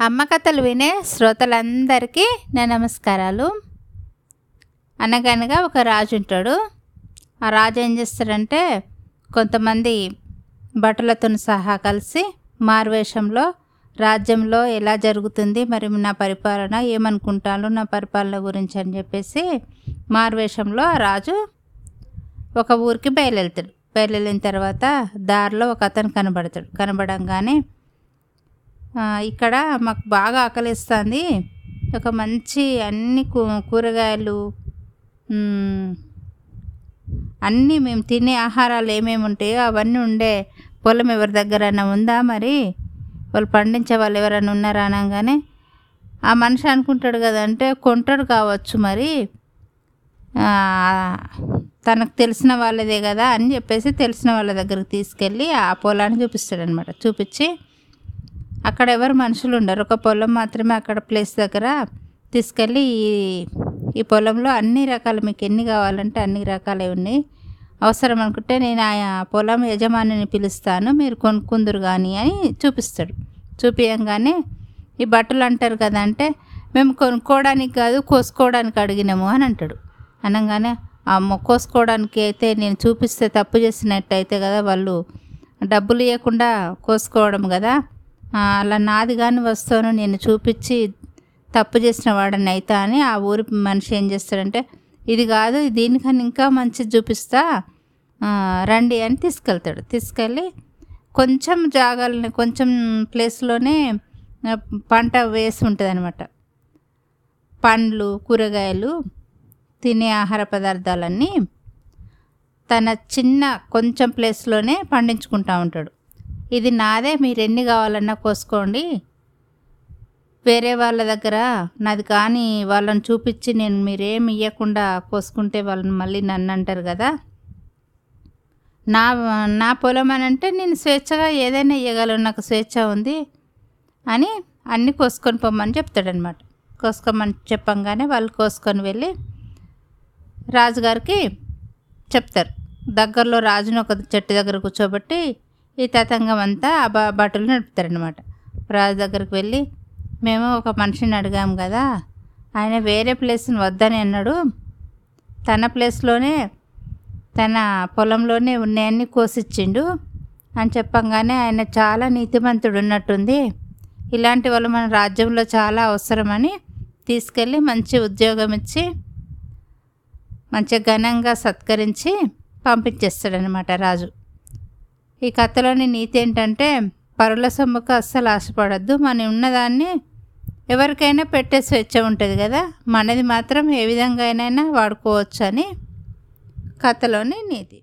అమ్మ కథలు వినే శ్రోతలందరికీ నా నమస్కారాలు. అనగనగా ఒక రాజు ఉంటాడు. ఆ రాజు ఏం చేస్తాడంటే కొంతమంది భటులతో సహా కలిసి మారువేషంలో రాజ్యంలో ఎలా జరుగుతుంది మరి నా పరిపాలన ఏమనుకుంటాను నా పరిపాలన గురించి అని చెప్పేసి మారువేషంలో ఆ రాజు ఒక ఊరికి బయలుదేరుతాడు. బయలుదేరిన తర్వాత దారిలో ఒక అతను కనబడతాడు. కనబడంగానే ఇక్కడ మాకు బాగా ఆకలిస్తుంది. ఒక మంచి అన్ని కూ కూరగాయలు అన్నీ మేము తినే ఆహారాలు ఏమేమి ఉంటాయో అవన్నీ ఉండే పొలం ఎవరి దగ్గరైనా ఉందా మరి? వాళ్ళు పండించే వాళ్ళు ఎవరైనా ఉన్నారా అనగానే ఆ మనిషి అనుకుంటాడు కదా అంటే కొంటాడు కావచ్చు మరి. తనకు తెలిసిన వాళ్ళదే కదా అని చెప్పేసి తెలిసిన వాళ్ళ దగ్గరికి తీసుకెళ్ళి ఆ పొలాన్ని చూపిస్తాడనమాట చూపించి అక్కడ ఎవరు మనుషులు ఉండరు. ఒక పొలం మాత్రమే అక్కడ ప్లేస్ దగ్గర తీసుకెళ్ళి ఈ ఈ పొలంలో అన్ని రకాలు మీకు ఎన్ని కావాలంటే అన్ని రకాలే ఉన్నాయి. అవసరం అనుకుంటే నేను ఆ పొలం యజమానిని పిలుస్తాను. మీరు కొనుక్కుందురు కానీ అని చూపిస్తాడు. చూపించగానే ఈ బట్టలు అంటారు కదా అంటే మేము కొనుక్కోవడానికి కాదు కోసుకోవడానికి అడిగినాము అని అంటాడు. అనగానే అమ్మ కోసుకోవడానికి అయితే నేను చూపిస్తే తప్పు చేసినట్టయితే కదా వాళ్ళు డబ్బులు ఇవ్వకుండా కోసుకోవడం కదా. అలా నాది కానీ వస్తువును నేను చూపించి తప్పు చేసిన వాడని అయితే అని ఆ ఊరి మనిషి ఏం చేస్తాడంటే ఇది కాదు దీనికన్నా ఇంకా మంచి చూపిస్తా రండి అని తీసుకెళ్తాడు. తీసుకెళ్ళి కొంచెం జాగాలని కొంచెం ప్లేస్లోనే పంట వేసి ఉంటుంది అనమాట పండ్లు కూరగాయలు తినే ఆహార పదార్థాలన్నీ తన చిన్న కొంచెం ప్లేస్లోనే పండించుకుంటా ఉంటాడు. ఇది నాదే మీరు ఎన్ని కావాలన్నా కోసుకోండి. వేరే వాళ్ళ దగ్గర నాది కానీ వాళ్ళని చూపించి నేను మీరేం ఇవ్వకుండా కోసుకుంటే వాళ్ళని మళ్ళీ నన్ను అంటారు కదా. నా నా పొలం అని అంటే నేను స్వేచ్ఛగా ఏదైనా ఇవ్వగలను నాకు స్వేచ్ఛ ఉంది అని అన్నీ కోసుకొని పొమ్మని చెప్తాడనమాట కోసుకోమని చెప్పంగానే వాళ్ళు కోసుకొని వెళ్ళి రాజుగారికి చెప్తారు. దగ్గరలో రాజును ఒక చెట్టు దగ్గర కూర్చోబెట్టి ఈ తతంగం అంతా ఆ బ బట్టలు నడుపుతారనమాట రాజు దగ్గరికి వెళ్ళి మేము ఒక మనిషిని అడిగాం కదా ఆయన వేరే ప్లేస్ని వద్దని అన్నాడు. తన ప్లేస్లోనే తన పొలంలోనే ఉన్నాయన్ని కోసిచ్చిండు. అని చెప్పంగానే ఆయన చాలా నీతిమంతుడు ఉన్నట్టుంది ఇలాంటి వాళ్ళు మన రాజ్యంలో చాలా అవసరమని తీసుకెళ్ళి మంచి ఉద్యోగం ఇచ్చి మంచిగా ఘనంగా సత్కరించి పంపించేస్తాడనమాట రాజు. ఈ కథలోని నీతి ఏంటంటే పరుల సొమ్ముకు అస్సలు ఆశపడద్దు. మన ఉన్నదాన్ని ఎవరికైనా పెట్టే స్వేచ్ఛ ఉంటుంది కదా. మనది మాత్రం ఏ విధంగా అయినా వాడుకోవచ్చు అని కథలోని నీతి.